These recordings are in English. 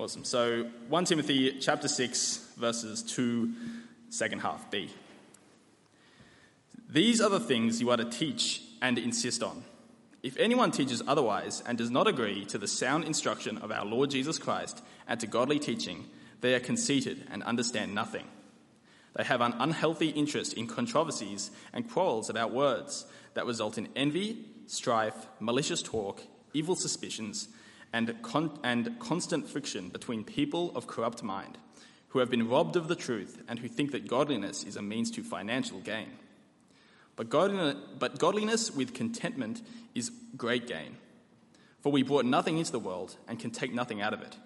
Awesome. So 1 Timothy chapter 6, verses 2, second half, B. These are the things you are to teach and insist on. If anyone teaches otherwise and does not agree to the sound instruction of our Lord Jesus Christ and to godly teaching, they are conceited and understand nothing. They have an unhealthy interest in controversies and quarrels about words that result in envy, strife, malicious talk, evil suspicions, and, con- and constant friction between people of corrupt mind who have been robbed of the truth and who think that godliness is a means to financial gain. But but godliness with contentment is great gain. For we brought nothing into the world and can take nothing out of it.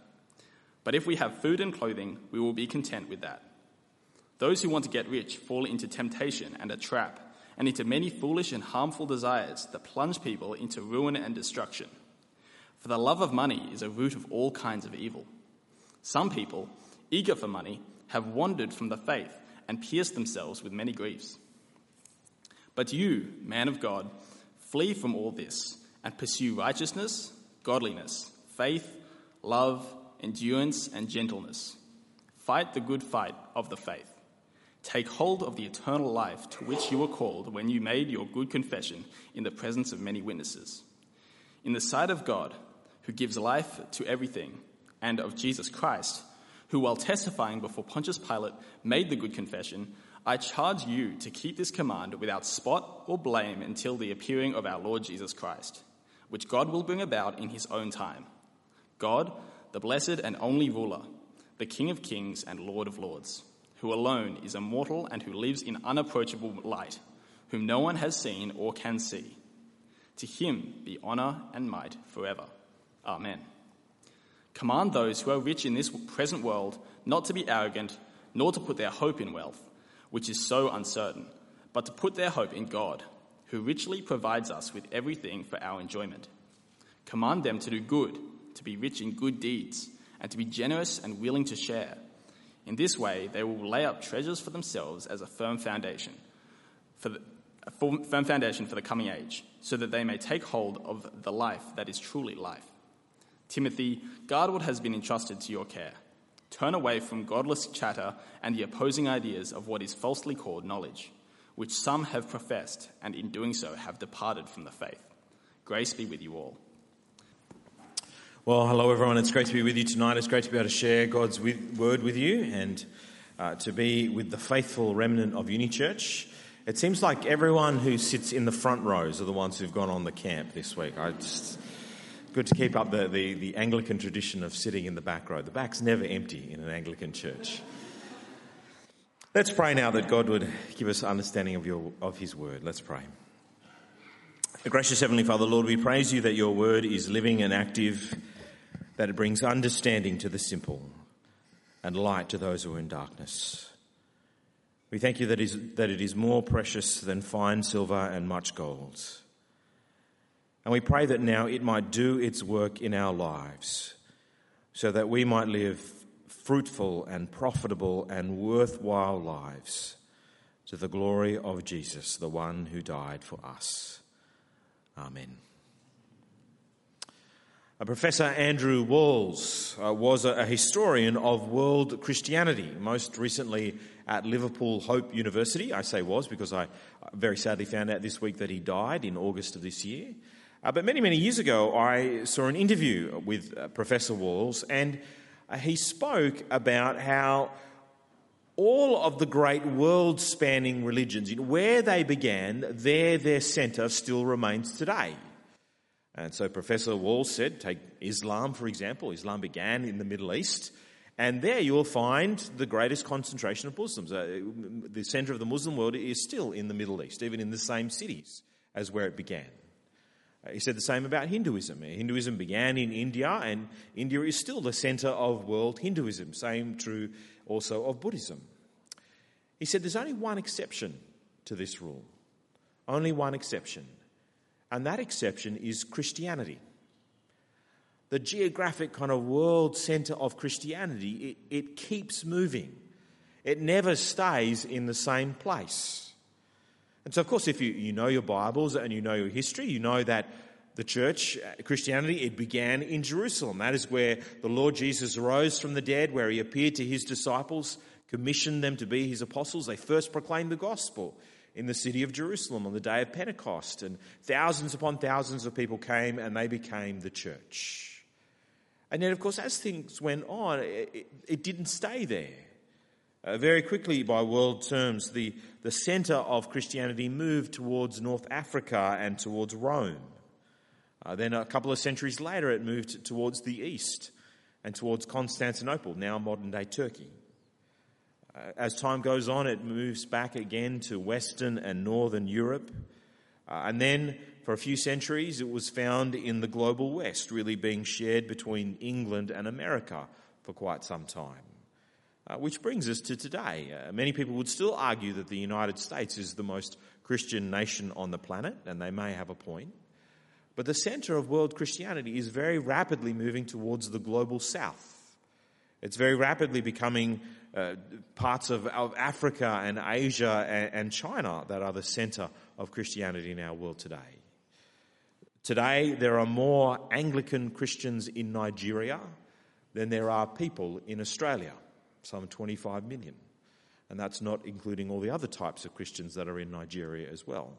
But if we have food and clothing, we will be content with that. Those who want to get rich fall into temptation and a trap, and into many foolish and harmful desires that plunge people into ruin and destruction. For the love of money is a root of all kinds of evil. Some people, eager for money, have wandered from the faith and pierced themselves with many griefs. But you, man of God, flee from all this and pursue righteousness, godliness, faith, love, endurance, and gentleness. Fight the good fight of the faith. Take hold of the eternal life to which you were called when you made your good confession in the presence of many witnesses. In the sight of God, who gives life to everything, and of Jesus Christ, who, while testifying before Pontius Pilate, made the good confession, I charge you to keep this command without spot or blame until the appearing of our Lord Jesus Christ, which God will bring about in his own time. God, the blessed and only ruler, the King of kings and Lord of lords, who alone is immortal and who lives in unapproachable light, whom no one has seen or can see. To him be honor and might forever. Amen. Command those who are rich in this present world not to be arrogant, nor to put their hope in wealth, which is so uncertain, but to put their hope in God, who richly provides us with everything for our enjoyment. Command them to do good, to be rich in good deeds, and to be generous and willing to share. In this way, they will lay up treasures for themselves as a firm foundation for the, a firm foundation for the coming age, so that they may take hold of the life that is truly life. Timothy, guard what has been entrusted to your care. Turn away from godless chatter and the opposing ideas of what is falsely called knowledge, which some have professed, and in doing so have departed from the faith. Grace be with you all. Well, hello everyone. It's great to be with you tonight. It's great to be able to share God's word with you and uh, to be with the faithful remnant of Uni Church. It seems like everyone who sits in the front rows are the ones who've gone on the camp this week. I just good to keep up the, the, the, Anglican tradition of sitting in the back row. The back's never empty in an Anglican church. Let's pray now that God would give us understanding of, your, of His word. Let's pray. Gracious Heavenly Father, Lord, we praise you that your word is living and active, that it brings understanding to the simple and light to those who are in darkness. We thank you that, is, that it is more precious than fine silver and much gold. And we pray that now it might do its work in our lives so that we might live fruitful and profitable and worthwhile lives to the glory of Jesus, the one who died for us. Amen. Professor Andrew Walls uh, was a, historian of world Christianity, most recently at Liverpool Hope University. I say was because I very sadly found out this week that he died in August of this year. Uh, but many, many years ago, I saw an interview with uh, Professor Walls, and uh, he spoke about how all of the great world spanning religions, where they began, there their centre still remains today. And so Professor Walls said, take Islam, for example. Islam began in the Middle East, and there you will find the greatest concentration of Muslims. Uh, the centre of the Muslim world is still in the Middle East, even in the same cities as where it began. Uh, he said the same about Hinduism. Hinduism began in India, and India is still the center of world Hinduism. Same true also of Buddhism. He said there's only one exception to this rule. Only one exception. And that exception is Christianity. The geographic kind of world center of Christianity, it, it keeps moving. It never stays in the same place. And so, of course, if you, you know your Bibles and you know your history, you know that the church, uh, Christianity, it began in Jerusalem. That is where the Lord Jesus rose from the dead, where he appeared to his disciples, commissioned them to be his apostles. They first proclaimed the gospel in the city of Jerusalem on the day of Pentecost, and thousands upon thousands of people came and they became the church. And then, of course, as things went on, it, it didn't stay there. Uh, very quickly, by world terms, the, the centre of Christianity moved towards North Africa and towards Rome. Uh, then a couple of centuries later, it moved towards the east and towards Constantinople, now modern day Turkey. Uh, as time goes on, it moves back again to Western and Northern Europe. Uh, and then, for a few centuries, it was found in the global West, really being shared between England and America for quite some time. Uh, which brings us to today. Uh, many people would still argue that the United States is the most Christian nation on the planet, and they may have a point. But the center of world Christianity is very rapidly moving towards the global south. It's very rapidly becoming uh, parts of, of, Africa and Asia and, and China that are the center of Christianity in our world today. Today, there are more Anglican Christians in Nigeria than there are people in Australia, some 25 million. And that's not including all the other types of Christians that are in Nigeria as well.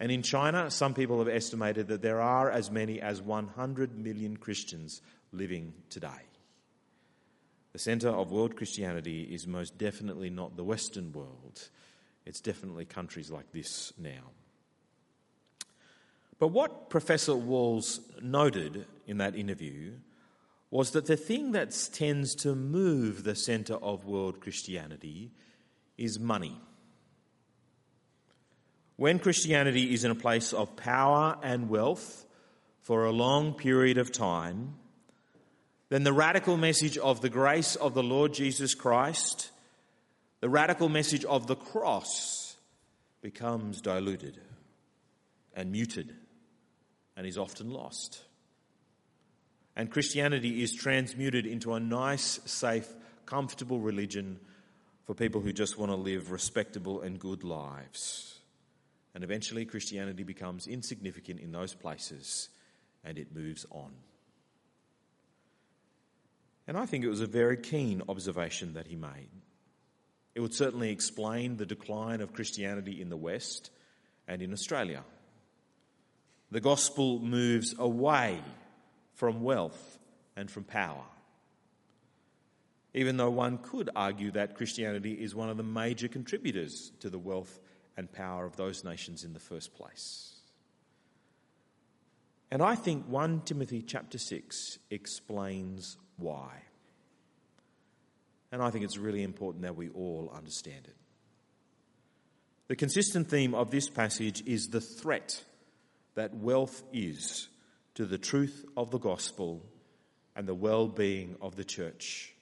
And in China, some people have estimated that there are as many as 100 million Christians living today. The centre of world Christianity is most definitely not the Western world, it's definitely countries like this now. But what Professor Walls noted in that interview was that the thing that tends to move the centre of world Christianity is money. When Christianity is in a place of power and wealth for a long period of time, then the radical message of the grace of the Lord Jesus Christ, the radical message of the cross, becomes diluted and muted and is often lost. And Christianity is transmuted into a nice, safe, comfortable religion for people who just want to live respectable and good lives. And eventually, Christianity becomes insignificant in those places and it moves on. And I think it was a very keen observation that he made. It would certainly explain the decline of Christianity in the West and in Australia. The gospel moves away from wealth and from power. Even though one could argue that Christianity is one of the major contributors to the wealth and power of those nations in the first place. And I think 1 Timothy chapter 6 explains why. And I think it's really important that we all understand it. The consistent theme of this passage is the threat that wealth is to the truth of the gospel and the well being of the church.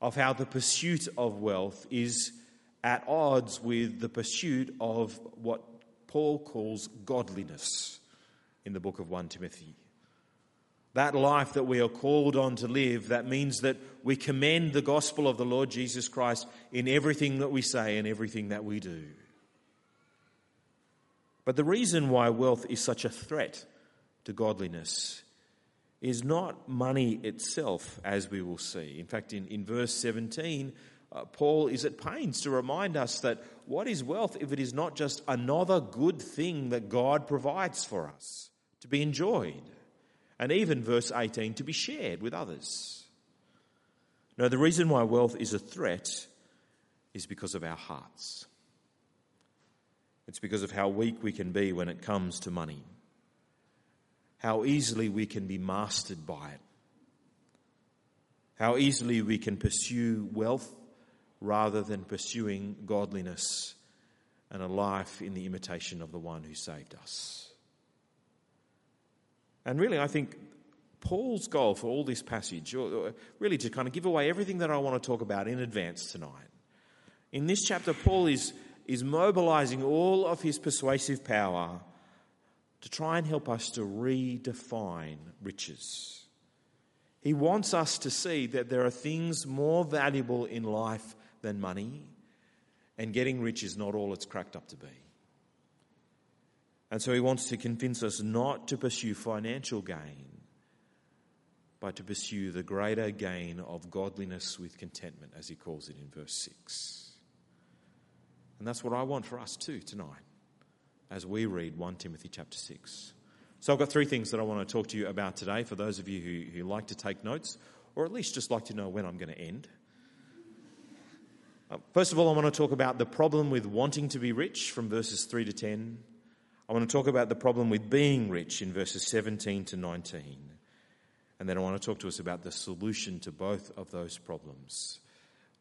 Of how the pursuit of wealth is at odds with the pursuit of what Paul calls godliness in the book of 1 Timothy. That life that we are called on to live, that means that we commend the gospel of the Lord Jesus Christ in everything that we say and everything that we do. But the reason why wealth is such a threat to godliness is not money itself, as we will see. In fact, in, in verse 17, uh, Paul is at pains to remind us that what is wealth if it is not just another good thing that God provides for us to be enjoyed? And even verse 18, to be shared with others. No, the reason why wealth is a threat is because of our hearts. It's because of how weak we can be when it comes to money, how easily we can be mastered by it, how easily we can pursue wealth rather than pursuing godliness and a life in the imitation of the one who saved us. And really, I think Paul's goal for all this passage, really to kind of give away everything that I want to talk about in advance tonight. In this chapter, Paul is, is mobilizing all of his persuasive power to try and help us to redefine riches. He wants us to see that there are things more valuable in life than money, and getting rich is not all it's cracked up to be. And so he wants to convince us not to pursue financial gain, but to pursue the greater gain of godliness with contentment, as he calls it in verse 6. And that's what I want for us too tonight as we read 1 Timothy chapter 6. So I've got three things that I want to talk to you about today for those of you who, who like to take notes, or at least just like to know when I'm going to end. Uh, first of all, I want to talk about the problem with wanting to be rich from verses 3 to 10. I want to talk about the problem with being rich in verses 17 to 19. And then I want to talk to us about the solution to both of those problems,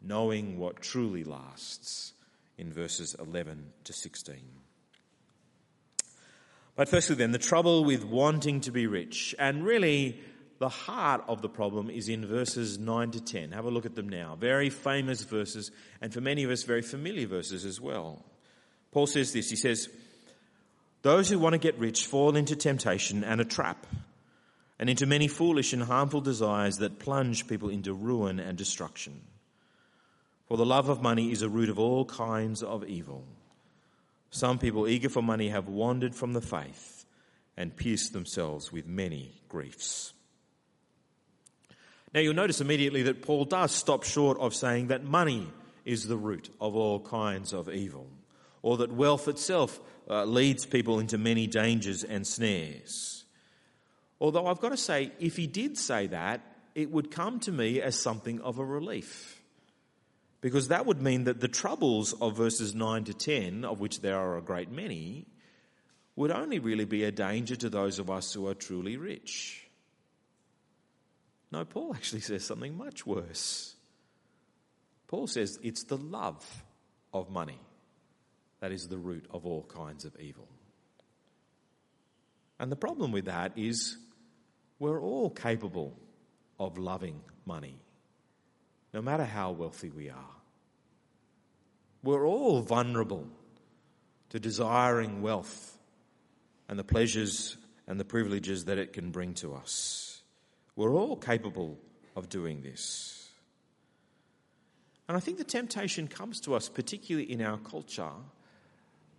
knowing what truly lasts in verses 11 to 16. But firstly, then, the trouble with wanting to be rich, and really the heart of the problem is in verses 9 to 10. Have a look at them now. Very famous verses, and for many of us, very familiar verses as well. Paul says this He says, Those who want to get rich fall into temptation and a trap, and into many foolish and harmful desires that plunge people into ruin and destruction. For the love of money is a root of all kinds of evil. Some people eager for money have wandered from the faith and pierced themselves with many griefs. Now you'll notice immediately that Paul does stop short of saying that money is the root of all kinds of evil, or that wealth itself uh, leads people into many dangers and snares. Although I've got to say, if he did say that, it would come to me as something of a relief. Because that would mean that the troubles of verses 9 to 10, of which there are a great many, would only really be a danger to those of us who are truly rich. No, Paul actually says something much worse. Paul says it's the love of money that is the root of all kinds of evil. And the problem with that is we're all capable of loving money no matter how wealthy we are. We're all vulnerable to desiring wealth and the pleasures and the privileges that it can bring to us. We're all capable of doing this. And I think the temptation comes to us, particularly in our culture,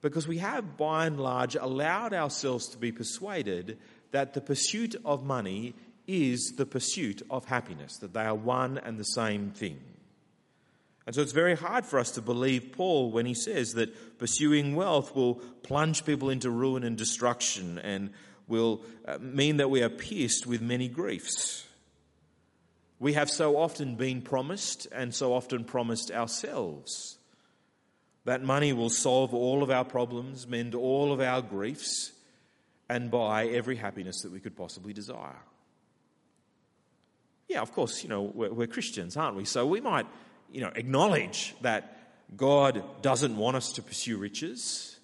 because we have by and large allowed ourselves to be persuaded that the pursuit of money is the pursuit of happiness, that they are one and the same thing. And so it's very hard for us to believe Paul when he says that pursuing wealth will plunge people into ruin and destruction and will uh, mean that we are pierced with many griefs. We have so often been promised and so often promised ourselves that money will solve all of our problems, mend all of our griefs, and buy every happiness that we could possibly desire yeah, of course, you know, we're, we're Christians, aren't we? So we might, you know, acknowledge that God doesn't want us to pursue riches.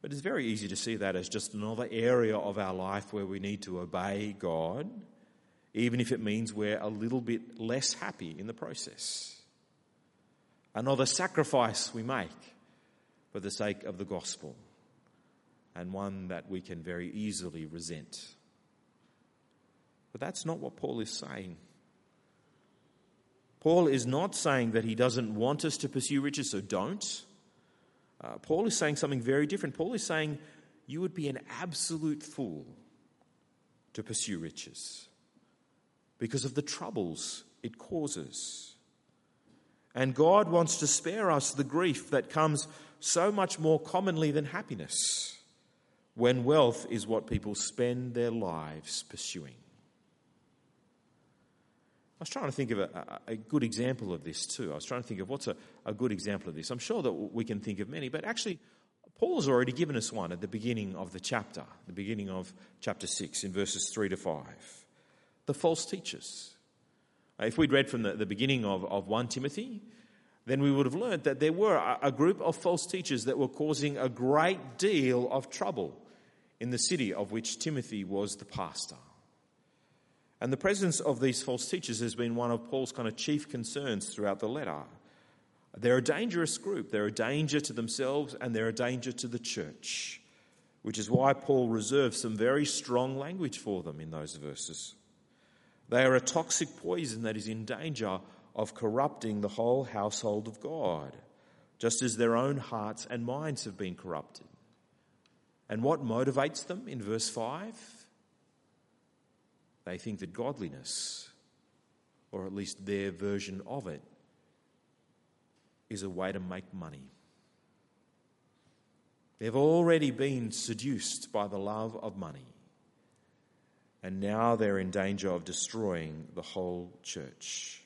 But it's very easy to see that as just another area of our life where we need to obey God, even if it means we're a little bit less happy in the process. Another sacrifice we make for the sake of the gospel, and one that we can very easily resent. But that's not what Paul is saying. Paul is not saying that he doesn't want us to pursue riches, so don't. Uh, Paul is saying something very different. Paul is saying you would be an absolute fool to pursue riches because of the troubles it causes. And God wants to spare us the grief that comes so much more commonly than happiness when wealth is what people spend their lives pursuing was trying to think of a, a, good example of this too. I was trying to think of what's a, a good example of this. I'm sure that we can think of many, but actually, Paul has already given us one at the beginning of the chapter, the beginning of chapter 6, in verses 3 to 5. The false teachers. If we'd read from the, the beginning of, of 1 Timothy, then we would have learned that there were a, a group of false teachers that were causing a great deal of trouble in the city of which Timothy was the pastor. And the presence of these false teachers has been one of Paul's kind of chief concerns throughout the letter. They're a dangerous group. They're a danger to themselves and they're a danger to the church, which is why Paul reserves some very strong language for them in those verses. They are a toxic poison that is in danger of corrupting the whole household of God, just as their own hearts and minds have been corrupted. And what motivates them in verse 5? They think that godliness, or at least their version of it, is a way to make money. They've already been seduced by the love of money, and now they're in danger of destroying the whole church.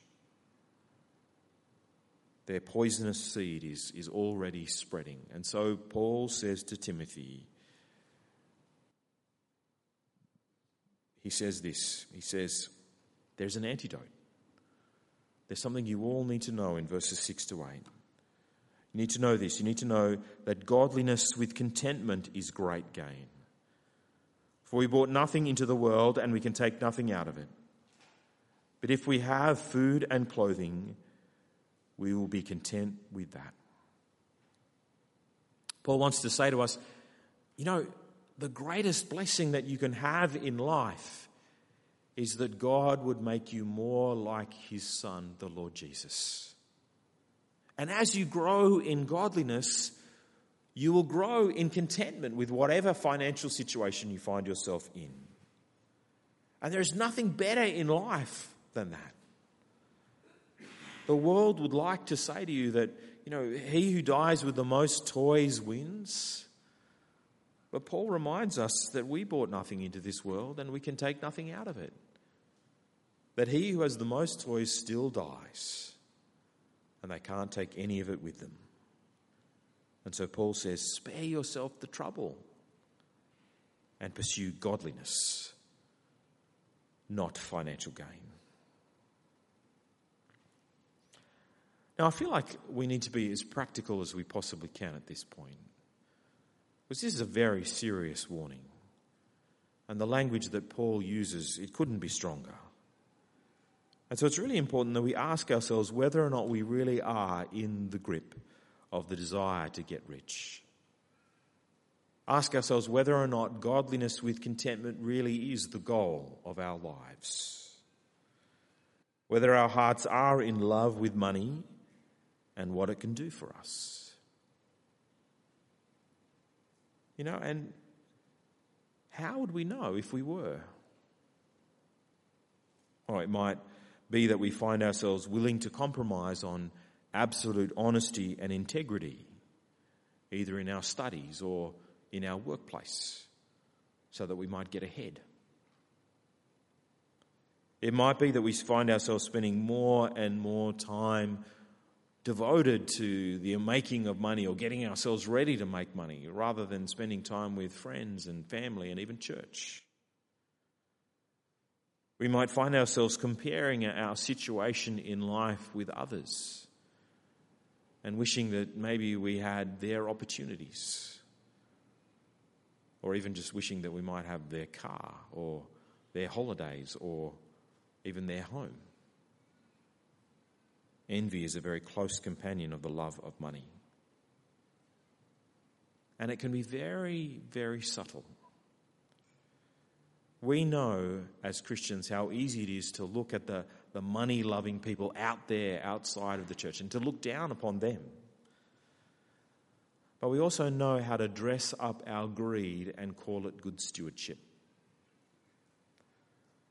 Their poisonous seed is, is already spreading. And so Paul says to Timothy, he says this. He says, There's an antidote. There's something you all need to know in verses 6 to 8. You need to know this. You need to know that godliness with contentment is great gain. For we brought nothing into the world and we can take nothing out of it. But if we have food and clothing, we will be content with that. Paul wants to say to us, you know, the greatest blessing that you can have in life is that God would make you more like his son, the Lord Jesus. And as you grow in godliness, you will grow in contentment with whatever financial situation you find yourself in. And there is nothing better in life than that. The world would like to say to you that, you know, he who dies with the most toys wins. But Paul reminds us that we brought nothing into this world and we can take nothing out of it. That he who has the most toys still dies and they can't take any of it with them. And so Paul says, spare yourself the trouble and pursue godliness, not financial gain. Now, I feel like we need to be as practical as we possibly can at this point. Because this is a very serious warning. And the language that Paul uses, it couldn't be stronger. And so it's really important that we ask ourselves whether or not we really are in the grip of the desire to get rich. Ask ourselves whether or not godliness with contentment really is the goal of our lives. Whether our hearts are in love with money and what it can do for us. You know, and how would we know if we were? Oh, it might be that we find ourselves willing to compromise on absolute honesty and integrity, either in our studies or in our workplace, so that we might get ahead. It might be that we find ourselves spending more and more time devoted to the making of money or getting ourselves ready to make money rather than spending time with friends and family and even church. We might find ourselves comparing our situation in life with others and wishing that maybe we had their opportunities. Or even just wishing that we might have their car or their holidays or even their home. Envy is a very close companion of the love of money. And it can be very, very subtle. We know as Christians how easy it is to look at the, the money loving people out there outside of the church and to look down upon them. But we also know how to dress up our greed and call it good stewardship.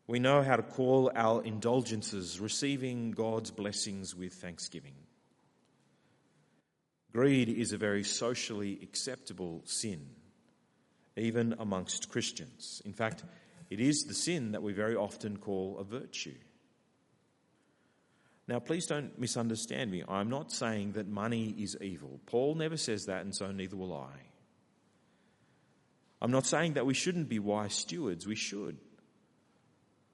We know how to call our indulgences receiving God's blessings with thanksgiving. Greed is a very socially acceptable sin, even amongst Christians. In fact, it is the sin that we very often call a virtue. Now, please don't misunderstand me. I'm not saying that money is evil. Paul never says that, and so neither will I. I'm not saying that we shouldn't be wise stewards. We should.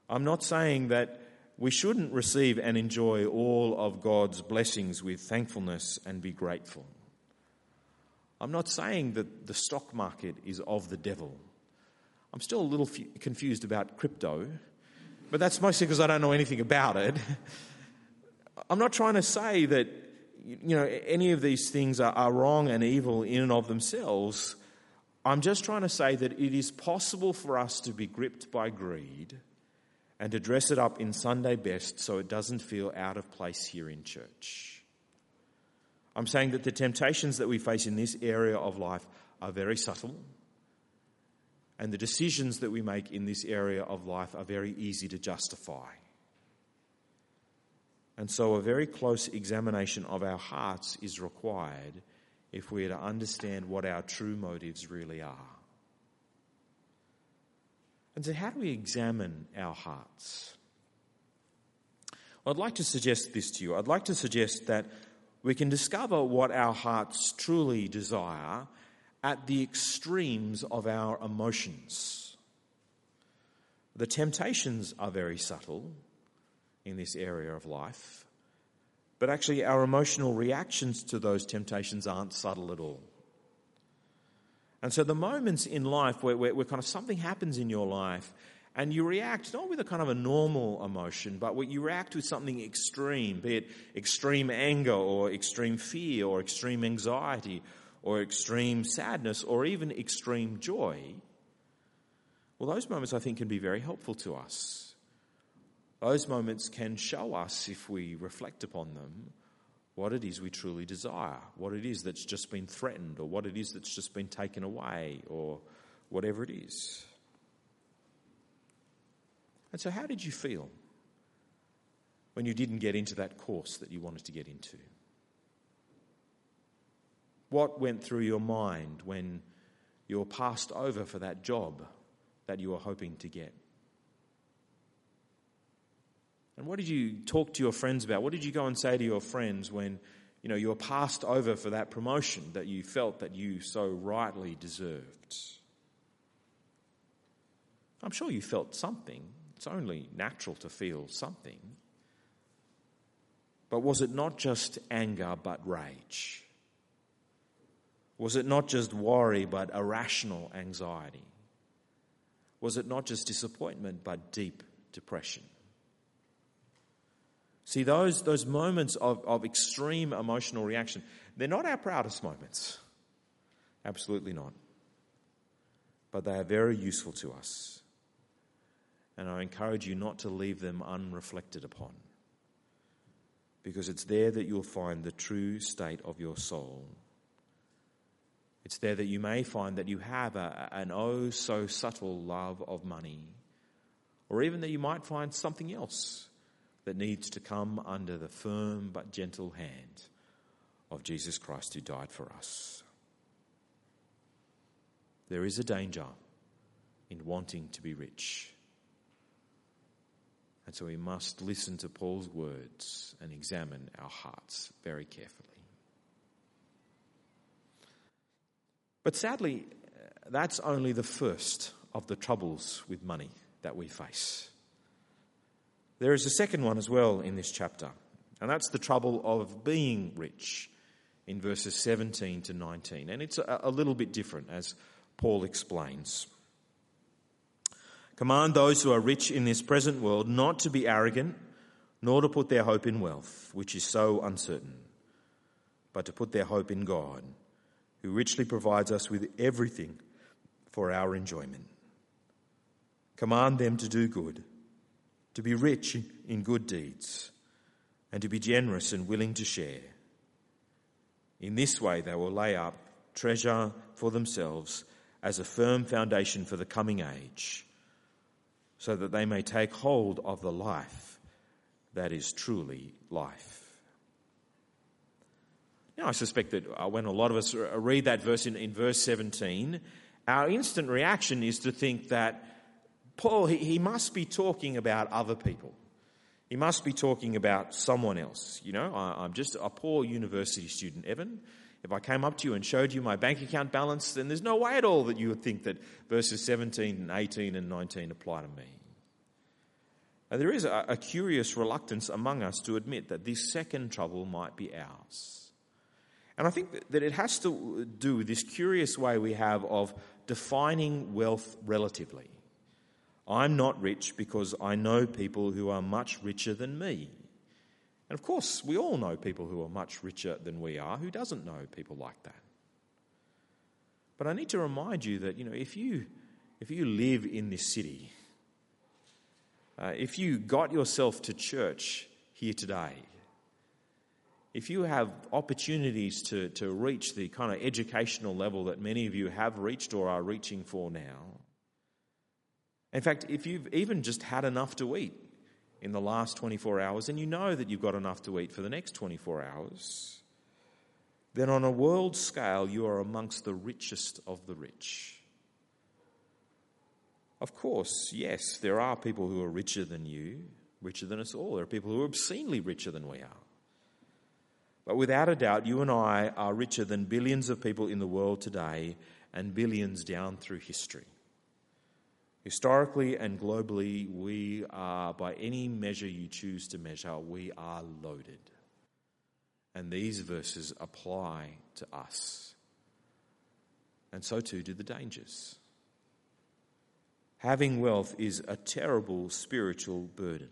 I'm not saying that we shouldn't receive and enjoy all of God's blessings with thankfulness and be grateful. I'm not saying that the stock market is of the devil. I'm still a little confused about crypto, but that's mostly because I don't know anything about it. I'm not trying to say that you know any of these things are, are wrong and evil in and of themselves. I'm just trying to say that it is possible for us to be gripped by greed and to dress it up in Sunday best so it doesn't feel out of place here in church. I'm saying that the temptations that we face in this area of life are very subtle, And the decisions that we make in this area of life are very easy to justify. And so, a very close examination of our hearts is required if we are to understand what our true motives really are. And so, how do we examine our hearts? I'd like to suggest this to you. I'd like to suggest that we can discover what our hearts truly desire at the extremes of our emotions. The temptations are very subtle in this area of life, but actually, our emotional reactions to those temptations aren't subtle at all. And so, the moments in life where, where, where kind of something happens in your life and you react not with a kind of a normal emotion, but you react with something extreme, be it extreme anger or extreme fear or extreme anxiety or extreme sadness or even extreme joy, well, those moments I think can be very helpful to us. Those moments can show us, if we reflect upon them, what it is we truly desire, what it is that's just been threatened, or what it is that's just been taken away, or whatever it is. And so, how did you feel when you didn't get into that course that you wanted to get into? What went through your mind when you were passed over for that job that you were hoping to get? And what did you talk to your friends about? What did you go and say to your friends when you know you were passed over for that promotion that you felt that you so rightly deserved? I'm sure you felt something. It's only natural to feel something. But was it not just anger but rage? Was it not just worry but irrational anxiety? Was it not just disappointment but deep depression? See, those, those moments of, of extreme emotional reaction, they're not our proudest moments. Absolutely not. But they are very useful to us. And I encourage you not to leave them unreflected upon. Because it's there that you'll find the true state of your soul it's there that you may find that you have a, an oh so subtle love of money, or even that you might find something else that needs to come under the firm but gentle hand of Jesus Christ who died for us. There is a danger in wanting to be rich. And so we must listen to Paul's words and examine our hearts very carefully. But sadly, that's only the first of the troubles with money that we face. There is a second one as well in this chapter, and that's the trouble of being rich in verses 17 to 19. And it's a, little bit different, as Paul explains. Command those who are rich in this present world not to be arrogant, nor to put their hope in wealth, which is so uncertain, but to put their hope in God who richly provides us with everything for our enjoyment. Command them to do good, to be rich in good deeds, and to be generous and willing to share. In this way, they will lay up treasure for themselves as a firm foundation for the coming age, so that they may take hold of the life that is truly life. Now, I suspect that uh, when a lot of us read that verse in, in verse 17, our instant reaction is to think that Paul, he, he must be talking about other people. He must be talking about someone else. You know, I, I'm just a poor university student, Evan. If I came up to you and showed you my bank account balance, then there's no way at all that you would think that verses 17 and 18 and 19 apply to me. Now, there is a, a curious reluctance among us to admit that this second trouble might be ours. And I think that it has to do with this curious way we have of defining wealth relatively. I'm not rich because I know people who are much richer than me. And of course, we all know people who are much richer than we are. Who doesn't know people like that? But I need to remind you that, you know, if you, if you live in this city, uh, if you got yourself to church here today, if you have opportunities to, to reach the kind of educational level that many of you have reached or are reaching for now, In fact, if you've even just had enough to eat in the last 24 hours and you know that you've got enough to eat for the next 24 hours, then on a world scale, you are amongst the richest of the rich. Of course, yes, there are people who are richer than you, richer than us all. There are people who are obscenely richer than we are. But without a doubt, you and I are richer than billions of people in the world today and billions down through history. Historically and globally, we are, by any measure you choose to measure, we are loaded. And these verses apply to us. And so too do the dangers. Having wealth is a terrible spiritual burden.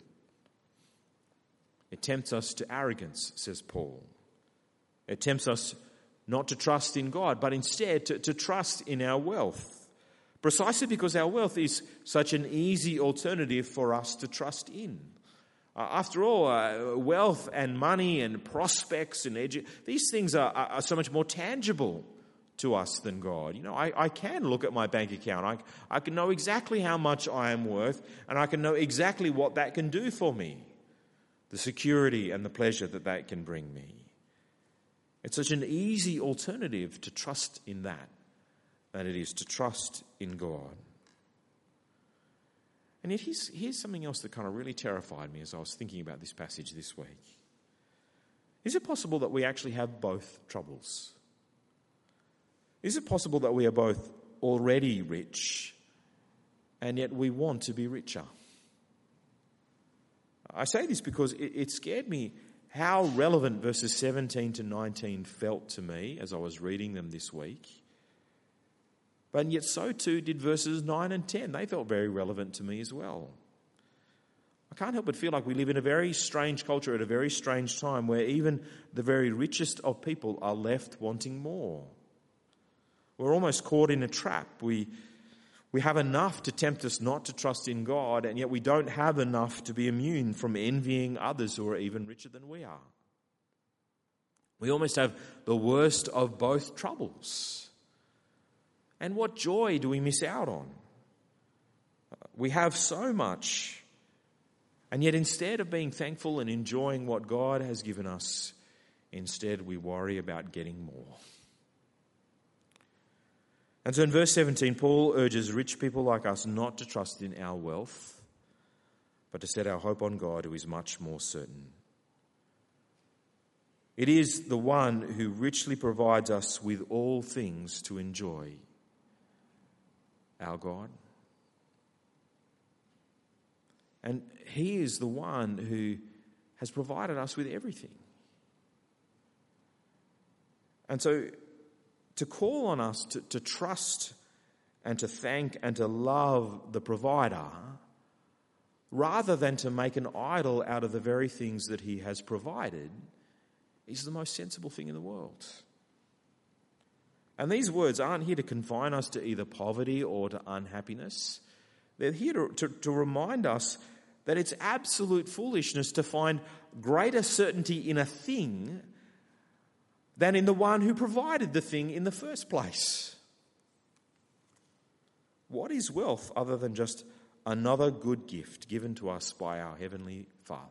It tempts us to arrogance, says Paul. It tempts us not to trust in God, but instead to, to trust in our wealth. Precisely because our wealth is such an easy alternative for us to trust in. Uh, after all, uh, wealth and money and prospects and edu- these things are, are, are, so much more tangible to us than God. You know, I, I can look at my bank account. I, I can know exactly how much I am worth, and I can know exactly what that can do for me the security and the pleasure that that can bring me. It's such an easy alternative to trust in that than it is to trust in God. And yet, here's, here's something else that kind of really terrified me as I was thinking about this passage this week. Is it possible that we actually have both troubles? Is it possible that we are both already rich and yet we want to be richer? I say this because it, it scared me how relevant verses 17 to 19 felt to me as I was reading them this week. But yet, so too did verses 9 and 10. They felt very relevant to me as well. I can't help but feel like we live in a very strange culture at a very strange time where even the very richest of people are left wanting more. We're almost caught in a trap. We we have enough to tempt us not to trust in God, and yet we don't have enough to be immune from envying others who are even richer than we are. We almost have the worst of both troubles. And what joy do we miss out on? We have so much, and yet instead of being thankful and enjoying what God has given us, instead we worry about getting more. And so in verse 17, Paul urges rich people like us not to trust in our wealth, but to set our hope on God who is much more certain. It is the one who richly provides us with all things to enjoy. Our God. And He is the one who has provided us with everything. And so to call on us to, to trust and to thank and to love the provider rather than to make an idol out of the very things that he has provided is the most sensible thing in the world. And these words aren't here to confine us to either poverty or to unhappiness. They're here to, to, to remind us that it's absolute foolishness to find greater certainty in a thing than in the one who provided the thing in the first place. What is wealth other than just another good gift given to us by our Heavenly Father?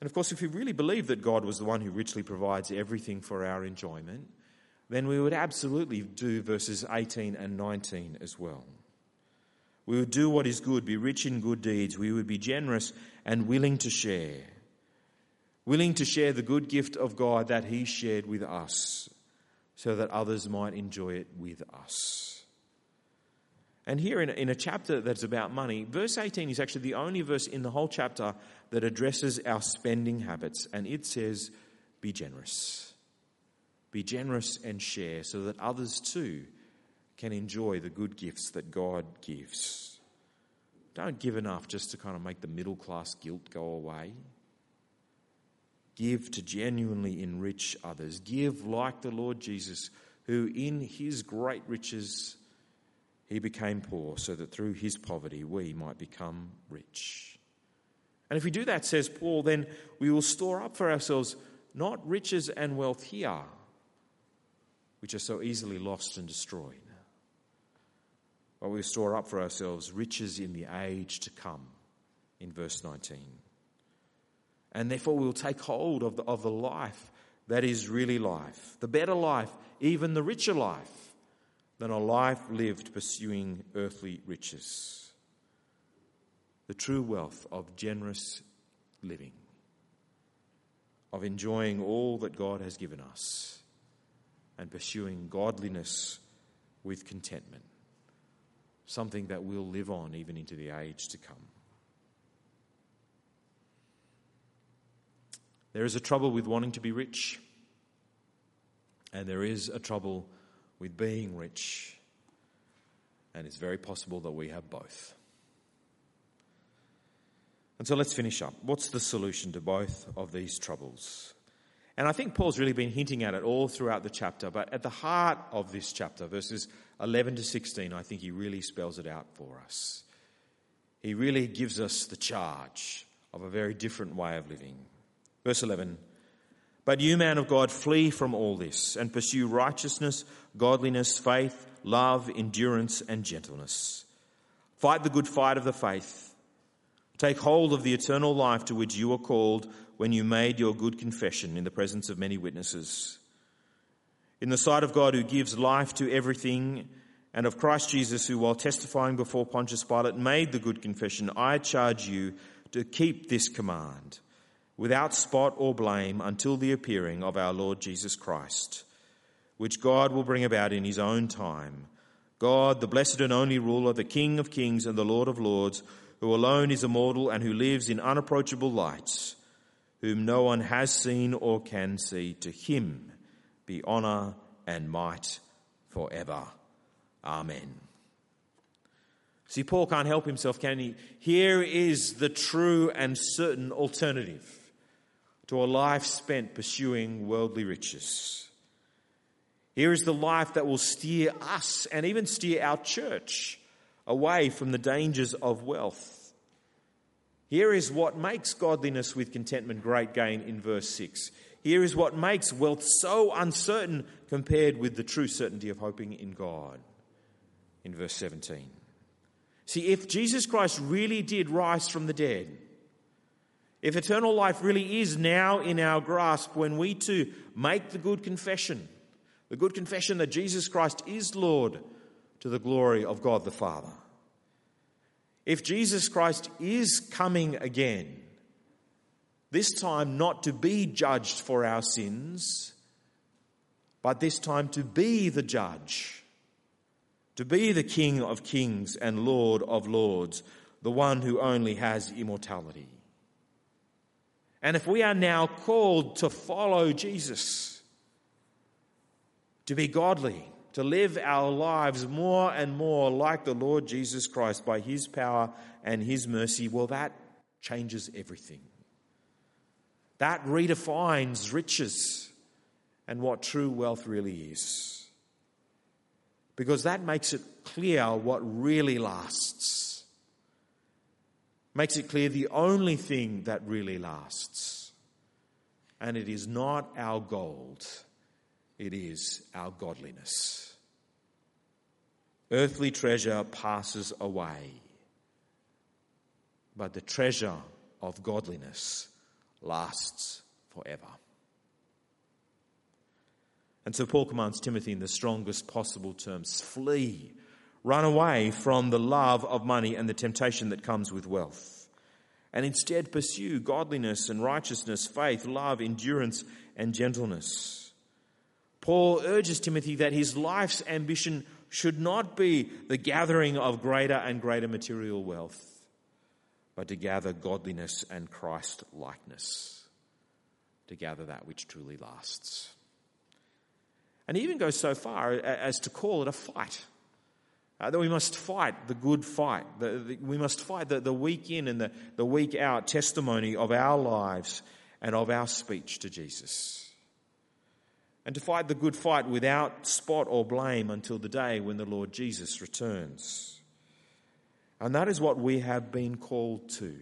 And of course, if we really believe that God was the one who richly provides everything for our enjoyment, then we would absolutely do verses 18 and 19 as well. We would do what is good, be rich in good deeds. We would be generous and willing to share willing to share the good gift of God that He shared with us so that others might enjoy it with us. And here in a, in a chapter that's about money, verse 18 is actually the only verse in the whole chapter that addresses our spending habits. And it says, Be generous. Be generous and share so that others too can enjoy the good gifts that God gives. Don't give enough just to kind of make the middle class guilt go away. Give to genuinely enrich others. Give like the Lord Jesus, who in his great riches he became poor, so that through his poverty we might become rich. And if we do that, says Paul, then we will store up for ourselves not riches and wealth here, which are so easily lost and destroyed, while we store up for ourselves riches in the age to come, in verse 19. And therefore, we'll take hold of the, of the life that is really life, the better life, even the richer life, than a life lived pursuing earthly riches. The true wealth of generous living, of enjoying all that God has given us, and pursuing godliness with contentment, something that will live on even into the age to come. There is a trouble with wanting to be rich, and there is a trouble with being rich, and it's very possible that we have both. And so let's finish up. What's the solution to both of these troubles? And I think Paul's really been hinting at it all throughout the chapter, but at the heart of this chapter, verses 11 to 16, I think he really spells it out for us. He really gives us the charge of a very different way of living. Verse 11 But you, man of God, flee from all this and pursue righteousness, godliness, faith, love, endurance, and gentleness. Fight the good fight of the faith. Take hold of the eternal life to which you were called when you made your good confession in the presence of many witnesses. In the sight of God, who gives life to everything, and of Christ Jesus, who, while testifying before Pontius Pilate, made the good confession, I charge you to keep this command without spot or blame until the appearing of our Lord Jesus Christ, which God will bring about in his own time. God, the blessed and only ruler, the King of kings and the Lord of lords, who alone is immortal and who lives in unapproachable light, whom no one has seen or can see, to him be honour and might forever. Amen. See, Paul can't help himself, can he? Here is the true and certain alternative to a life spent pursuing worldly riches. Here is the life that will steer us and even steer our church away from the dangers of wealth. Here is what makes godliness with contentment great gain in verse 6. Here is what makes wealth so uncertain compared with the true certainty of hoping in God in verse 17. See, if Jesus Christ really did rise from the dead, if eternal life really is now in our grasp when we too make the good confession, the good confession that Jesus Christ is Lord to the glory of God the Father. If Jesus Christ is coming again, this time not to be judged for our sins, but this time to be the judge, to be the King of kings and Lord of lords, the one who only has immortality. And if we are now called to follow Jesus, to be godly, to live our lives more and more like the Lord Jesus Christ by His power and His mercy, well, that changes everything. That redefines riches and what true wealth really is. Because that makes it clear what really lasts makes it clear the only thing that really lasts. And it is not our gold, it is our godliness. Earthly treasure passes away, but the treasure of godliness lasts forever. And so Paul commands Timothy in the strongest possible terms flee Run away from the love of money and the temptation that comes with wealth. And instead pursue godliness and righteousness, faith, love, endurance, and gentleness. Paul urges Timothy that his life's ambition should not be the gathering of greater and greater material wealth, but to gather godliness and Christ likeness, to gather that which truly lasts. And he even goes so far as to call it a fight. Uh, that we must fight the good fight. The, the, we must fight the, the week in and the, the week out testimony of our lives and of our speech to Jesus. And to fight the good fight without spot or blame until the day when the Lord Jesus returns. And that is what we have been called to.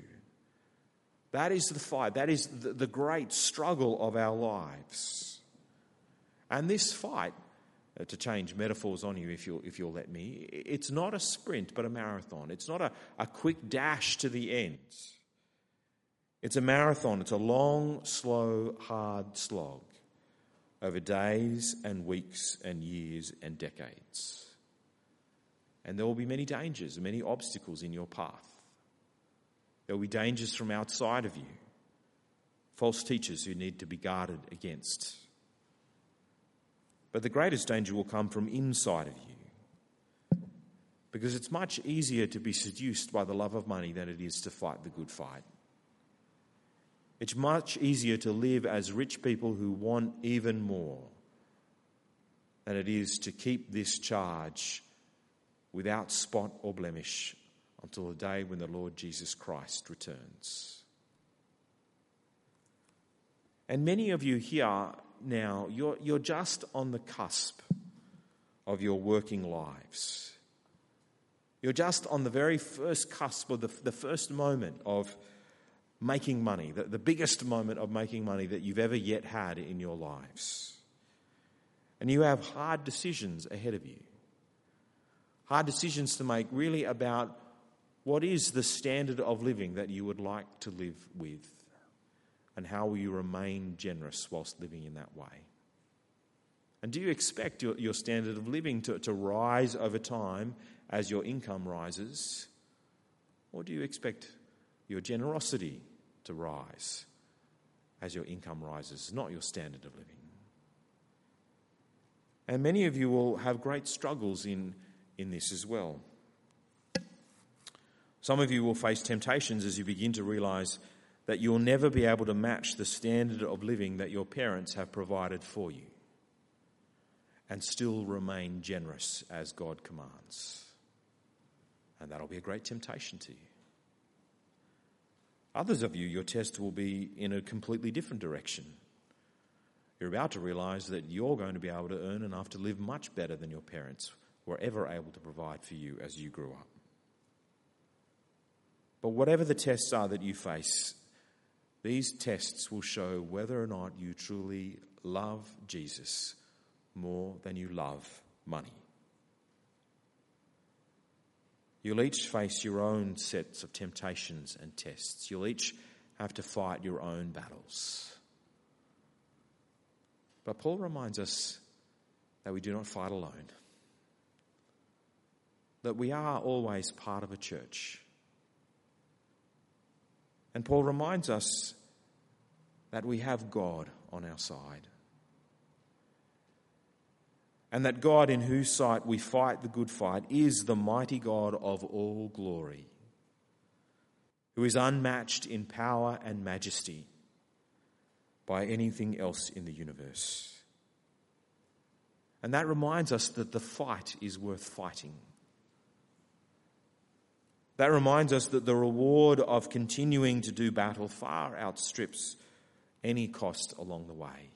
That is the fight. That is the, great struggle of our lives. And this fight uh, to change metaphors on you if you'll, if you'll let me. It's not a sprint, but a marathon. It's not a, a quick dash to the end. It's a marathon. It's a long, slow, hard slog over days and weeks and years and decades. And there will be many dangers, many obstacles in your path. There will be dangers from outside of you, false teachers who need to be guarded against. But the greatest danger will come from inside of you. Because it's much easier to be seduced by the love of money than it is to fight the good fight. It's much easier to live as rich people who want even more than it is to keep this charge without spot or blemish until the day when the Lord Jesus Christ returns. And many of you here now, you're, you're just on the cusp of your working lives. You're just on the very first cusp of the, the first moment of making money, the, the biggest moment of making money that you've ever yet had in your lives. And you have hard decisions ahead of you. Hard decisions to make, really, about what is the standard of living that you would like to live with, and how will you remain generous whilst living in that way? And do you expect your, your standard of living to, to rise over time as your income rises? Or do you expect your generosity to rise as your income rises, not your standard of living. And many of you will have great struggles in, in this as well. Some of you will face temptations as you begin to realize that you'll never be able to match the standard of living that your parents have provided for you and still remain generous as God commands. And that'll be a great temptation to you. Others of you, your test will be in a completely different direction. You're about to realize that you're going to be able to earn enough to live much better than your parents were ever able to provide for you as you grew up. But whatever the tests are that you face, these tests will show whether or not you truly love Jesus more than you love money. You'll each face your own sets of temptations and tests. You'll each have to fight your own battles. But Paul reminds us that we do not fight alone, that we are always part of a church. And Paul reminds us that we have God on our side and that God, in whose sight we fight the good fight, is the mighty God of all glory, who is unmatched in power and majesty by anything else in the universe. And that reminds us that the fight is worth fighting. That reminds us that the reward of continuing to do battle far outstrips any cost along the way.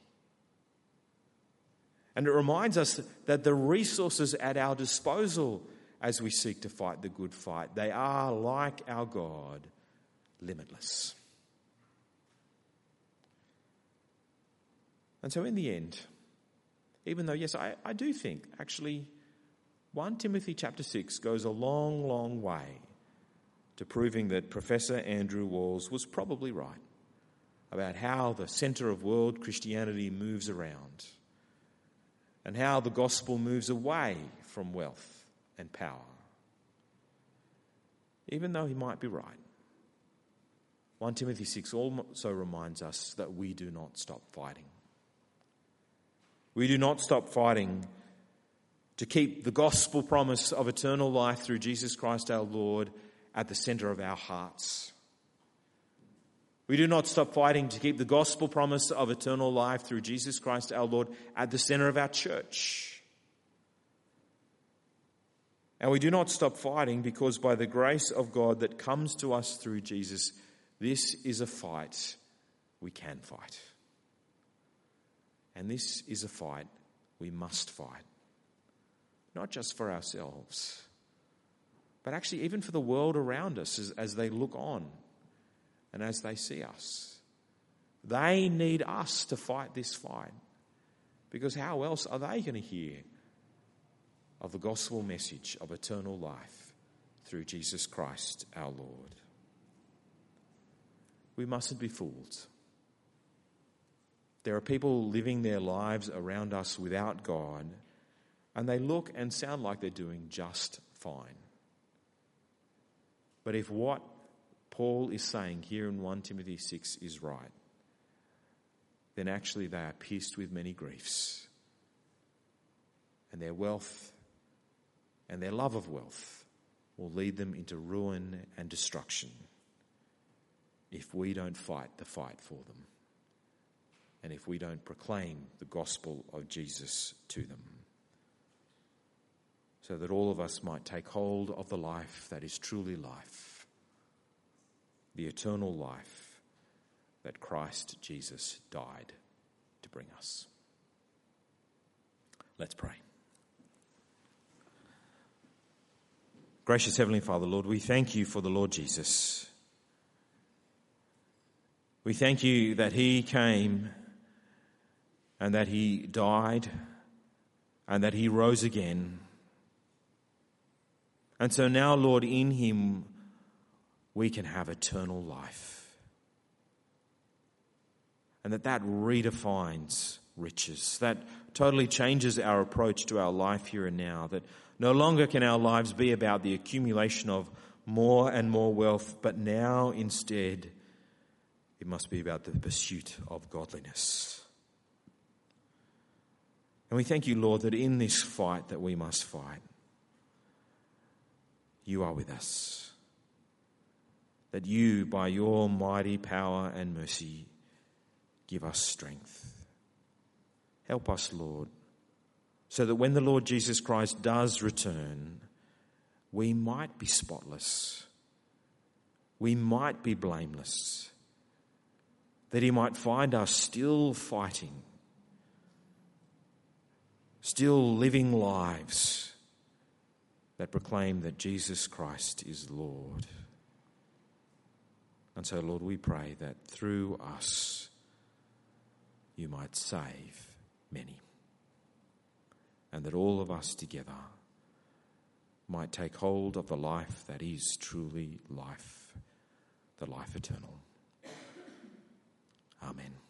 And it reminds us that the resources at our disposal as we seek to fight the good fight, they are, like our God, limitless. And so, in the end, even though, yes, I, I do think actually 1 Timothy chapter 6 goes a long, long way to proving that Professor Andrew Walls was probably right about how the centre of world Christianity moves around and how the gospel moves away from wealth and power. Even though he might be right, 1 Timothy 6 also reminds us that we do not stop fighting. We do not stop fighting to keep the gospel promise of eternal life through Jesus Christ our Lord at the center of our hearts. We do not stop fighting to keep the gospel promise of eternal life through Jesus Christ our Lord at the center of our church. And we do not stop fighting because by the grace of God that comes to us through Jesus, this is a fight we can fight. And this is a fight we must fight. Not just for ourselves, but actually even for the world around us as, as they look on and as they see us. They need us to fight this fight because how else are they going to hear of the gospel message of eternal life through Jesus Christ our Lord. We mustn't be fooled. There are people living their lives around us without God, and they look and sound like they're doing just fine. But if what Paul is saying here in 1 Timothy 6 is right, then actually they are pierced with many griefs. And their wealth and their love of wealth will lead them into ruin and destruction if we don't fight the fight for them and if we don't proclaim the gospel of Jesus to them. So that all of us might take hold of the life that is truly life, the eternal life that Christ Jesus died to bring us. Let's pray. Gracious Heavenly Father, Lord, we thank you for the Lord Jesus. We thank you that He came and that He died and that He rose again. And so now, Lord, in Him we can have eternal life. And that that redefines riches, that totally changes our approach to our life here and now, that no longer can our lives be about the accumulation of more and more wealth, but now instead it must be about the pursuit of godliness. And we thank you, Lord, that in this fight that we must fight, you are with us. That you, by your mighty power and mercy, give us strength. Help us, Lord, so that when the Lord Jesus Christ does return, we might be spotless, we might be blameless, that he might find us still fighting, still living lives that proclaim that Jesus Christ is Lord. And so, Lord, we pray that through us you might save many and that all of us together might take hold of the life that is truly life, the life eternal. Amen.